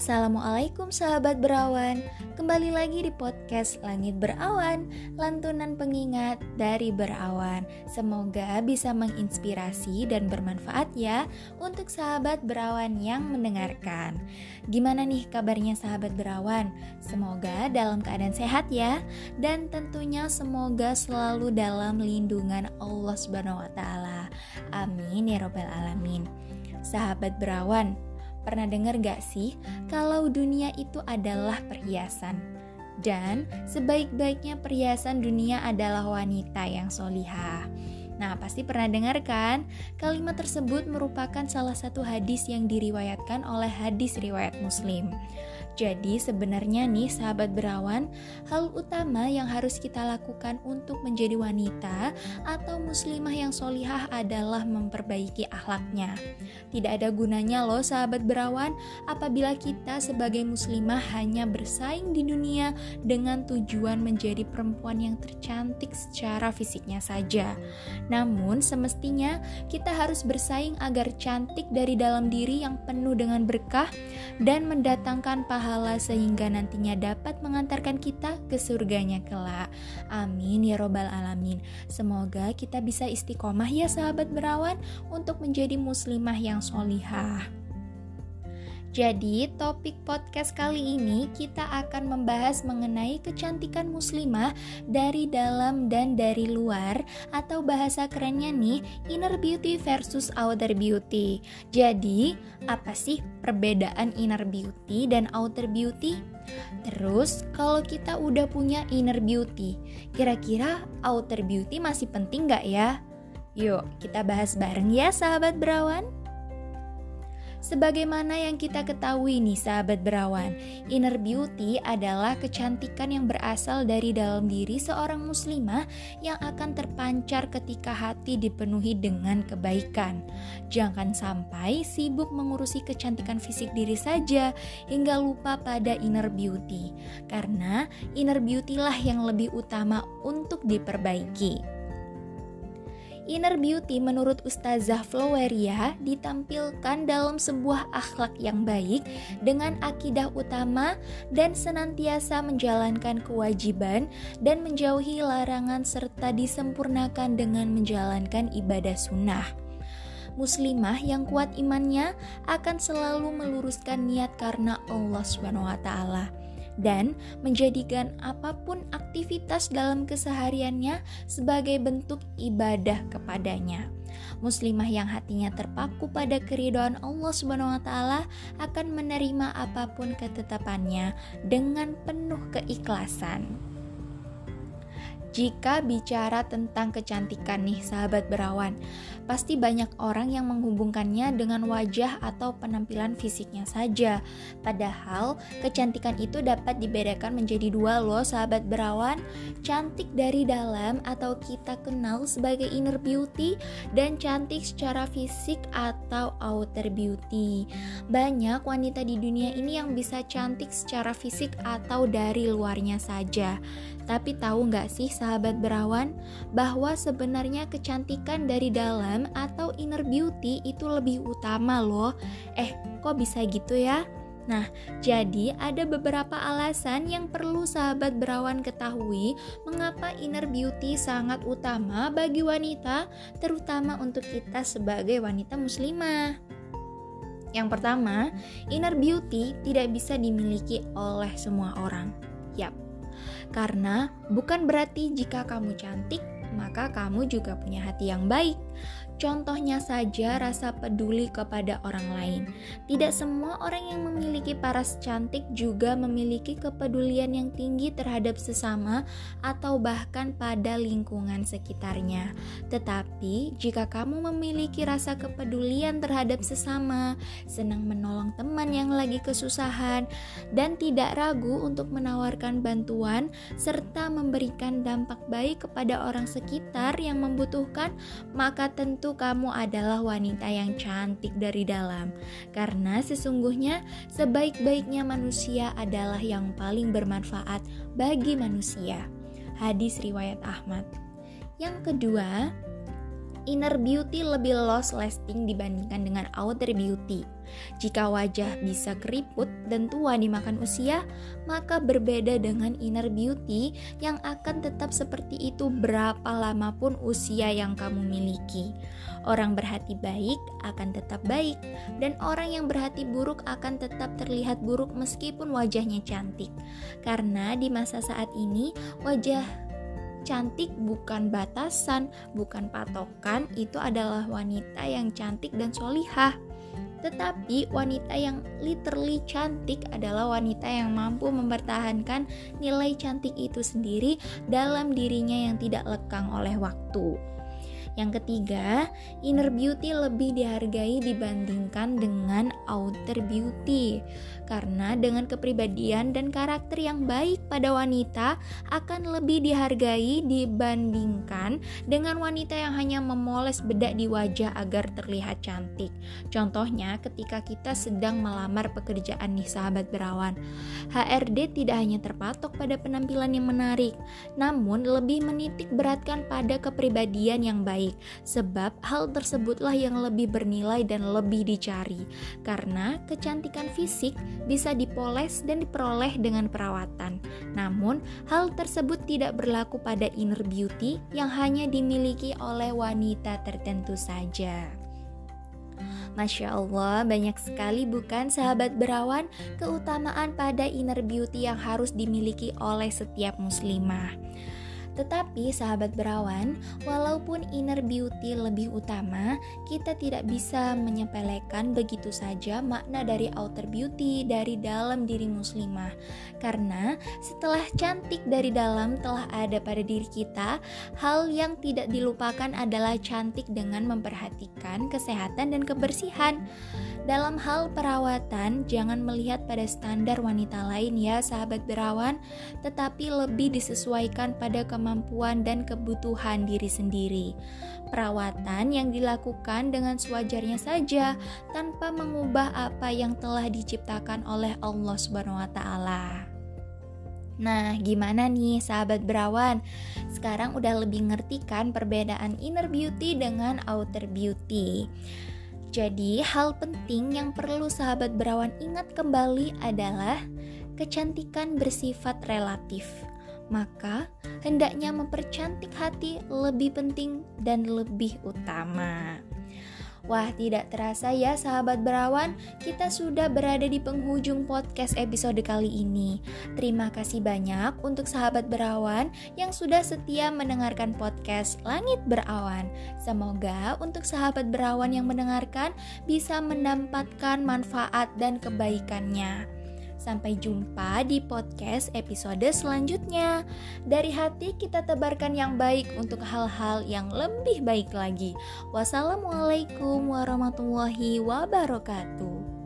Assalamualaikum sahabat berawan Kembali lagi di podcast Langit Berawan Lantunan pengingat dari berawan Semoga bisa menginspirasi dan bermanfaat ya Untuk sahabat berawan yang mendengarkan Gimana nih kabarnya sahabat berawan? Semoga dalam keadaan sehat ya Dan tentunya semoga selalu dalam lindungan Allah Subhanahu wa taala. Amin ya robbal alamin. Sahabat berawan, Pernah dengar gak sih kalau dunia itu adalah perhiasan? Dan sebaik-baiknya perhiasan dunia adalah wanita yang solihah. Nah, pasti pernah dengar kan? Kalimat tersebut merupakan salah satu hadis yang diriwayatkan oleh hadis riwayat Muslim. Jadi sebenarnya nih sahabat berawan, hal utama yang harus kita lakukan untuk menjadi wanita atau muslimah yang solihah adalah memperbaiki akhlaknya. Tidak ada gunanya loh sahabat berawan apabila kita sebagai muslimah hanya bersaing di dunia dengan tujuan menjadi perempuan yang tercantik secara fisiknya saja. Namun semestinya kita harus bersaing agar cantik dari dalam diri yang penuh dengan berkah dan mendatangkan pahala sehingga nantinya dapat mengantarkan kita ke surganya kelak. Amin ya robbal alamin. Semoga kita bisa istiqomah ya sahabat berawan untuk menjadi muslimah yang solihah. Jadi, topik podcast kali ini kita akan membahas mengenai kecantikan muslimah dari dalam dan dari luar atau bahasa kerennya nih, inner beauty versus outer beauty. Jadi, apa sih perbedaan inner beauty dan outer beauty? Terus, kalau kita udah punya inner beauty, kira-kira outer beauty masih penting gak ya? Yuk, kita bahas bareng ya sahabat berawan. Sebagaimana yang kita ketahui nih sahabat berawan, inner beauty adalah kecantikan yang berasal dari dalam diri seorang muslimah yang akan terpancar ketika hati dipenuhi dengan kebaikan. Jangan sampai sibuk mengurusi kecantikan fisik diri saja hingga lupa pada inner beauty. Karena inner beauty lah yang lebih utama untuk diperbaiki. Inner beauty menurut Ustazah Floweria ditampilkan dalam sebuah akhlak yang baik dengan akidah utama dan senantiasa menjalankan kewajiban dan menjauhi larangan serta disempurnakan dengan menjalankan ibadah sunnah. Muslimah yang kuat imannya akan selalu meluruskan niat karena Allah SWT dan menjadikan apa pun aktivitas dalam kesehariannya sebagai bentuk ibadah kepadanya. Muslimah yang hatinya terpaku pada keridoan Allah Subhanahu wa taala akan menerima apa pun ketetapannya dengan penuh keikhlasan. Jika bicara tentang kecantikan nih sahabat berawan, pasti banyak orang yang menghubungkannya dengan wajah atau penampilan fisiknya saja. Padahal kecantikan itu dapat dibedakan menjadi dua loh sahabat berawan, cantik dari dalam atau kita kenal sebagai inner beauty dan cantik secara fisik atau outer beauty. Banyak wanita di dunia ini yang bisa cantik secara fisik atau dari luarnya saja. Tapi tahu nggak sih sahabat berawan bahwa sebenarnya kecantikan dari dalam atau inner beauty itu lebih utama loh. Eh, kok bisa gitu ya? Nah, jadi ada beberapa alasan yang perlu sahabat berawan ketahui mengapa inner beauty sangat utama bagi wanita, terutama untuk kita sebagai wanita muslimah. Yang pertama, inner beauty tidak bisa dimiliki oleh semua orang. Yap, karena bukan berarti jika kamu cantik, maka kamu juga punya hati yang baik. Contohnya saja rasa peduli kepada orang lain. Tidak semua orang yang memiliki paras cantik juga memiliki kepedulian yang tinggi terhadap sesama atau bahkan pada lingkungan sekitarnya. Tetapi jika kamu memiliki rasa kepedulian terhadap sesama, senang menolong teman yang lagi kesusahan, dan tidak ragu untuk menawarkan bantuan serta memberikan dampak baik kepada orang sekitar yang membutuhkan, maka tentu kamu adalah wanita yang cantik dari dalam, karena sesungguhnya sebaik-baiknya manusia adalah yang paling bermanfaat bagi manusia. Hadis riwayat Ahmad. Yang kedua, inner beauty lebih lost lasting dibandingkan dengan outer beauty. Jika wajah bisa keriput dan tua dimakan usia, maka berbeda dengan inner beauty yang akan tetap seperti itu berapa lama pun usia yang kamu miliki. Orang berhati baik akan tetap baik, dan orang yang berhati buruk akan tetap terlihat buruk meskipun wajahnya cantik. Karena di masa saat ini, wajah cantik bukan batasan, bukan patokan, itu adalah wanita yang cantik dan solihah. Tetapi wanita yang literally cantik adalah wanita yang mampu mempertahankan nilai cantik itu sendiri dalam dirinya yang tidak lekang oleh waktu. Yang ketiga, inner beauty lebih dihargai dibandingkan dengan outer beauty. Karena dengan kepribadian dan karakter yang baik pada wanita akan lebih dihargai dibandingkan dengan wanita yang hanya memoles bedak di wajah agar terlihat cantik. Contohnya ketika kita sedang melamar pekerjaan nih sahabat berawan. HRD tidak hanya terpatok pada penampilan yang menarik, namun lebih menitik beratkan pada kepribadian yang baik baik, sebab hal tersebutlah yang lebih bernilai dan lebih dicari. Karena kecantikan fisik bisa dipoles dan diperoleh dengan perawatan. Namun, hal tersebut tidak berlaku pada inner beauty yang hanya dimiliki oleh wanita tertentu saja. Masya Allah, banyak sekali bukan sahabat berawan keutamaan pada inner beauty yang harus dimiliki oleh setiap muslimah. Tetapi sahabat berawan, walaupun inner beauty lebih utama, kita tidak bisa menyepelekan begitu saja makna dari outer beauty dari dalam diri muslimah. Karena setelah cantik dari dalam telah ada pada diri kita, hal yang tidak dilupakan adalah cantik dengan memperhatikan kesehatan dan kebersihan. Dalam hal perawatan, jangan melihat pada standar wanita lain ya sahabat berawan, tetapi lebih disesuaikan pada kemampuan dan kebutuhan diri sendiri. Perawatan yang dilakukan dengan sewajarnya saja tanpa mengubah apa yang telah diciptakan oleh Allah Subhanahu wa taala. Nah, gimana nih sahabat berawan? Sekarang udah lebih ngerti kan perbedaan inner beauty dengan outer beauty. Jadi, hal penting yang perlu sahabat berawan ingat kembali adalah kecantikan bersifat relatif. Maka, hendaknya mempercantik hati lebih penting dan lebih utama. Wah, tidak terasa ya sahabat berawan, kita sudah berada di penghujung podcast episode kali ini. Terima kasih banyak untuk sahabat berawan yang sudah setia mendengarkan podcast Langit Berawan. Semoga untuk sahabat berawan yang mendengarkan bisa mendapatkan manfaat dan kebaikannya. Sampai jumpa di podcast episode selanjutnya. Dari hati kita tebarkan yang baik untuk hal-hal yang lebih baik lagi. Wassalamualaikum warahmatullahi wabarakatuh.